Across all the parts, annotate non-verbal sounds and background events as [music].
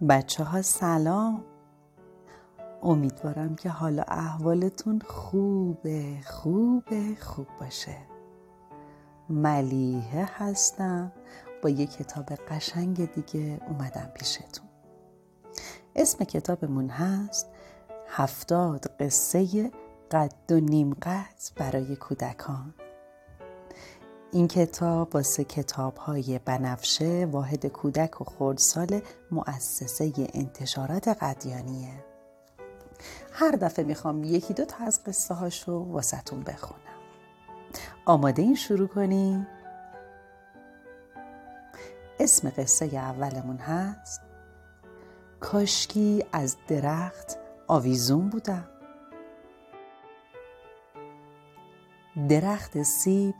بچه ها سلام. امیدوارم که حالا احوالتون خوبه خوبه خوب باشه. ملیحه هستم. با یه کتاب قشنگ دیگه اومدم پیشتون. اسم کتابمون هست هفتاد قصه قد و نیم قد برای کودکان. این کتاب واسه کتاب های بنفشه واحد کودک و خردسال مؤسسه انتشارات قدیانیه. هر دفعه می‌خوام یکی دو تا از قصه هاشو واسهتون بخونم. آماده این شروع کنیم اسم قصه اولمون هست. کاشکی از درخت آویزون بودم. درخت سیب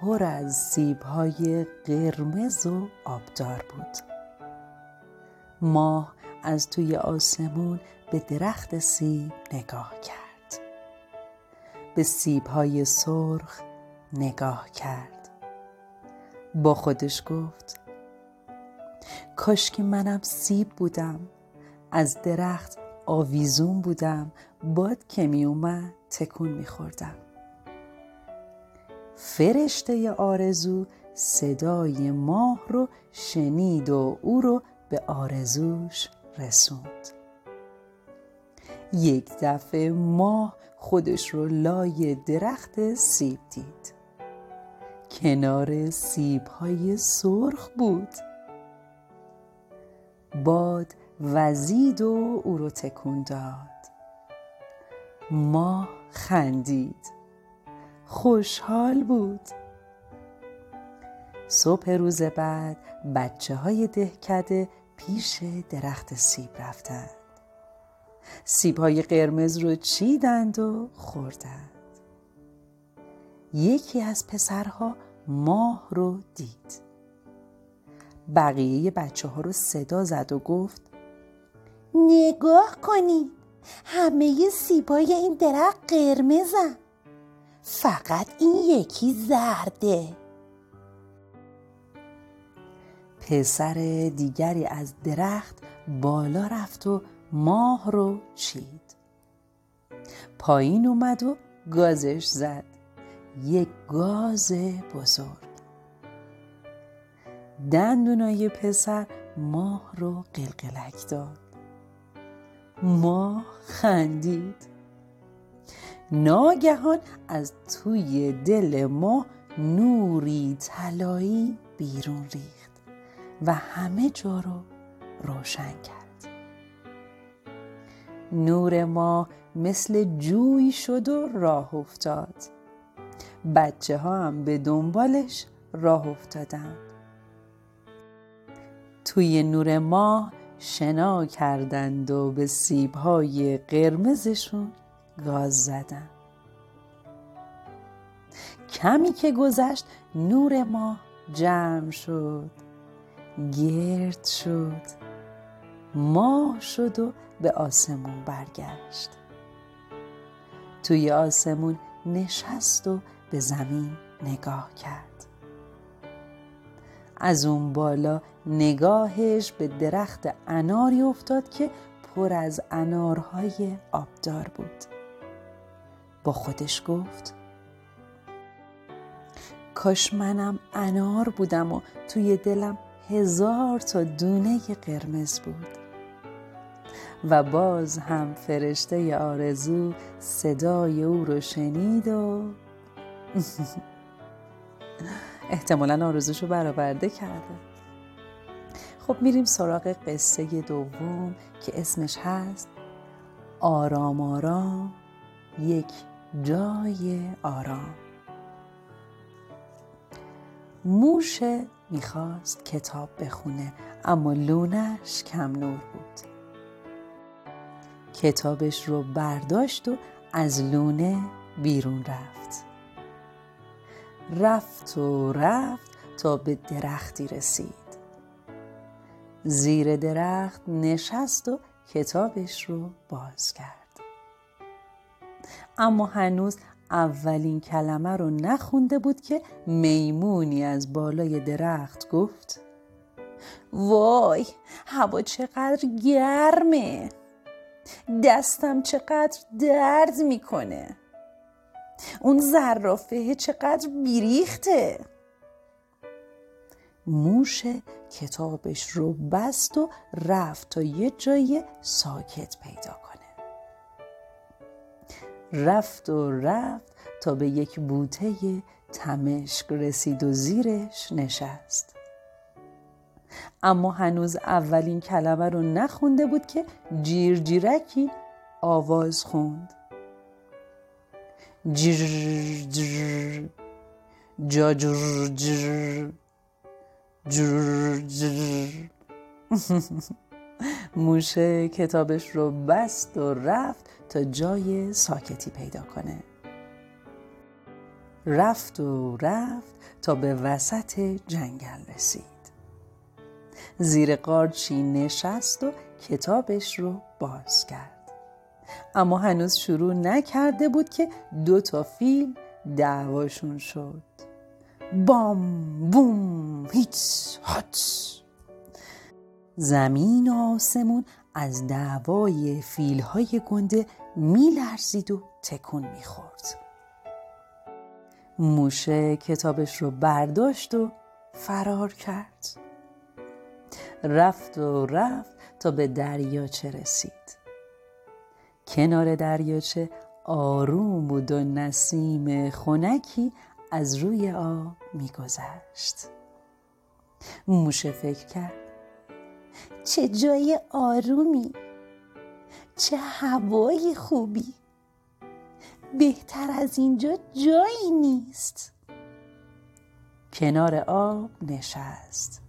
پر از سیبهای قرمز و آبدار بود. ماه از توی آسمون به درخت سیب نگاه کرد. به سیبهای سرخ نگاه کرد. با خودش گفت کاش که منم سیب بودم از درخت آویزون بودم باد که می اومد تکون می خوردم فرشته آرزو صدای ماه رو شنید و او رو به آرزوش رسوند. یک دفعه ماه خودش رو لای درخت سیب دید. کنار سیب های سرخ بود. باد وزید و او رو تکون داد. ماه خندید. خوشحال بود. صبح روز بعد بچه های دهکده پیش درخت سیب رفتند. سیب های قرمز رو چیدند و خوردند. یکی از پسرها ماه رو دید. بقیه بچه ها رو صدا زد و گفت نگاه کنید همه سیبای این درخت قرمزن. فقط این یکی زرده. پسر دیگری از درخت بالا رفت و ماه رو چید. پایین اومد و گازش زد. یک گاز بزرگ. دندونای پسر ماه رو قلقلک داد. ماه خندید. ناگهان از توی دل ما نوری طلایی بیرون ریخت و همه جا رو روشن کرد. نور ما مثل جوی شد و راه افتاد. بچه ها هم به دنبالش راه افتادن. توی نور ماه شنا کردند و به سیبهای قرمزشون گاز زدن. کمی که گذشت نور ما جمع شد گرد شد ماه شد و به آسمون برگشت. توی آسمون نشست و به زمین نگاه کرد. از اون بالا نگاهش به درخت اناری افتاد که پر از انارهای آبدار بود. با خودش گفت. کاش منم انار بودم و توی دلم هزار تا دونه قرمز بود. و باز هم فرشته آرزو صدای او رو شنید و [laughs] احتمالا آرزوشو برآورده کرده. خب میریم سراغ قصه دوم که اسمش هست آرام آرام یک جای آرام. موشه می‌خواست کتاب بخونه اما لونش کم نور بود. کتابش رو برداشت و از لونه بیرون رفت. رفت و رفت تا به درختی رسید. زیر درخت نشست و کتابش رو باز کرد. اما هنوز اولین کلمه رو نخونده بود که میمونی از بالای درخت گفت. وای هوا چقدر گرمه. دستم چقدر درد می‌کنه. اون زرافه چقدر بیریخته. موش کتابش رو بست و رفت تا یه جای ساکت پیدا کنه. رفت و رفت تا به یک بوته تمشک رسید و زیرش نشست. اما هنوز اولین کلمه رو نخونده بود که جیر جیرکی آواز خوند. جر جر جا جر جر جر جر [laughs] موشه کتابش رو بست و رفت تا جای ساکتی پیدا کنه. رفت و رفت تا به وسط جنگل رسید. زیر قارچی نشست و کتابش رو باز کرد. اما هنوز شروع نکرده بود که دو تا فیل دعواشون شد. بام بوم هیچ هات زمین و آسمون از دعوای فیلهای گنده میلرزید و تکون می‌خورد. موشه کتابش رو برداشت و فرار کرد. رفت و رفت تا به دریاچه رسید. کنار دریاچه آروم بود و نسیم خنکی از روی آب میگذشت. موشه فکر کرد چه جای آرومی چه هوای خوبی. بهتر از اینجا جایی نیست. کنار آب نشست.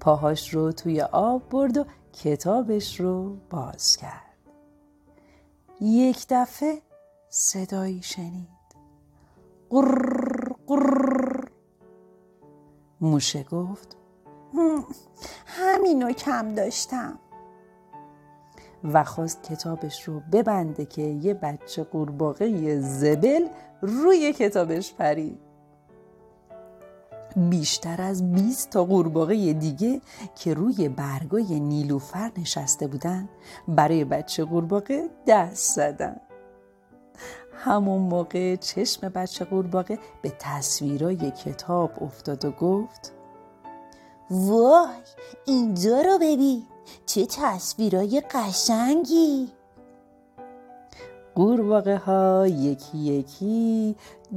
پاهاش رو توی آب برد و کتابش رو باز کرد. یک دفعه صدایی شنید. قرر قرر. موشه گفت همینو کم داشتم. و خواست کتابش رو ببنده که یه بچه قورباغه زبل روی کتابش پرید. بیشتر از 20 تا قورباغه دیگه که روی برگای نیلوفر نشسته بودن برای بچه قورباغه دست زدن. همون موقع چشم بچه قورباغه به تصویرای کتاب افتاد و گفت وای اینجا رو ببین. چه تصویرای قشنگی. قورباغه ها یکی یکی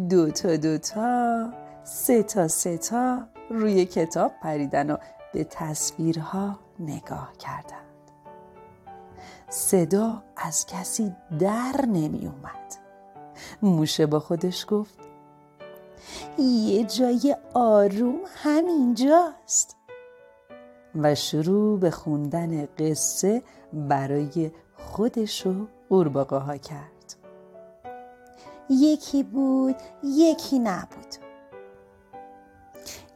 دوتا دوتا سه تا سه تا روی کتاب پریدن و به تصویرها نگاه کردند صدا از کسی در نمی اومد. موشه با خودش گفت یه جای آروم همینجاست. و شروع به خوندن قصه برای خودش و قورباغه ها کرد. یکی بود یکی نبود.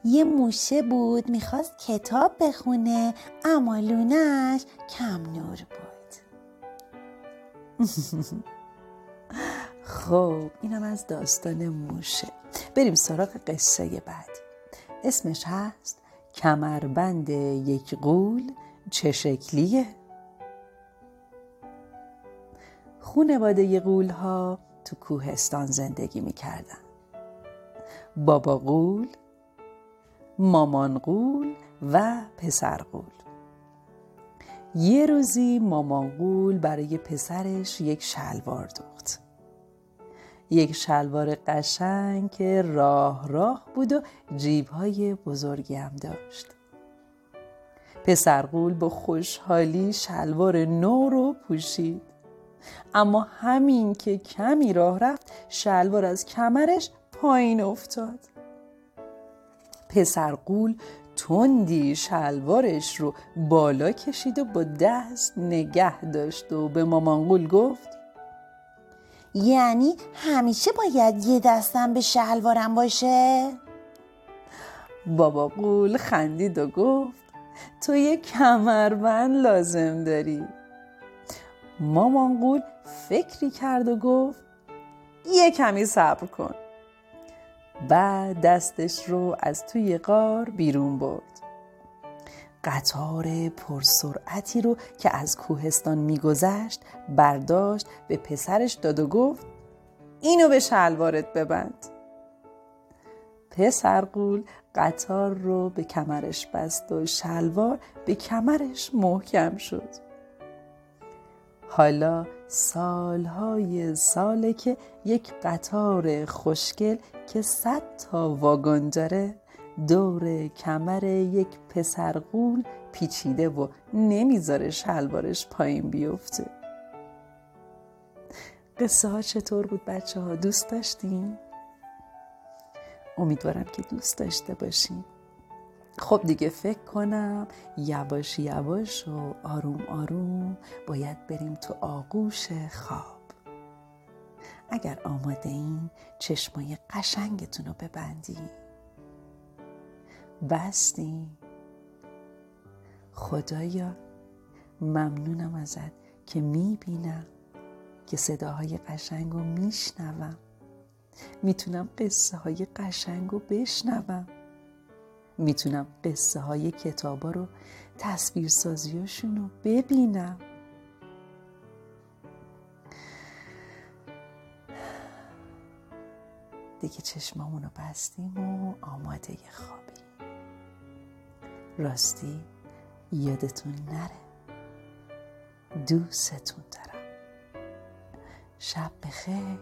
یه موشه بود می‌خواست کتاب بخونه اما لونش کم نور بود. [laughs] خب اینم از داستان موشه. بریم سراغ قصه بعد اسمش هست کمربند یک قول چه شکلیه؟ خونواده قول ها تو کوهستان زندگی می‌کردن. بابا قول مامان قول و پسر قول. یه روزی مامان قول برای پسرش یک شلوار دوخت. یک شلوار قشنگ که راه راه بود و جیبهای بزرگی هم داشت. پسر قول با خوشحالی شلوار نو رو پوشید. اما همین که کمی راه رفت شلوار از کمرش پایین افتاد. پسر قول تندی شلوارش رو بالا کشید و با دست نگه داشت و به مامان قول گفت یعنی همیشه باید یه دستم به شلوارم باشه؟ بابا قول خندید و گفت تو یه کمربند لازم داری. مامان قول فکری کرد و گفت یه کمی صبر کن. بعد دستش رو از توی قار بیرون برد. قطار پرسرعتی رو که از کوهستان میگذشت برداشت به پسرش داد و گفت اینو به شلوارت ببند. پسر قول قطار رو به کمرش بست و شلوار به کمرش محکم شد. حالا سالهای ساله که یک قطار خوشگل که صد تا واگن داره دور کمر یک پسر قول پیچیده و نمی‌ذاره شلوارش پایین بیفته. قصه ها چطور بود بچه ها؟ دوست داشتیم؟ امیدوارم که دوست داشته باشیم خب دیگه فکر کنم یواش یواش و آروم آروم باید بریم تو آغوش خواب. اگر آماده این چشمای قشنگتون رو ببندی بستی خدایا ممنونم ازت که می‌بینم که صداهای قشنگ رو میشنوم. می‌تونم قصه های قشنگ رو بشنوم. می‌تونم قصه های کتابا رو تصویر سازیاشون رو ببینم. دیگه چشمامونو بستیم و آماده خوابی راستی یادتون نره. دوستتون دارم. شب بخیر.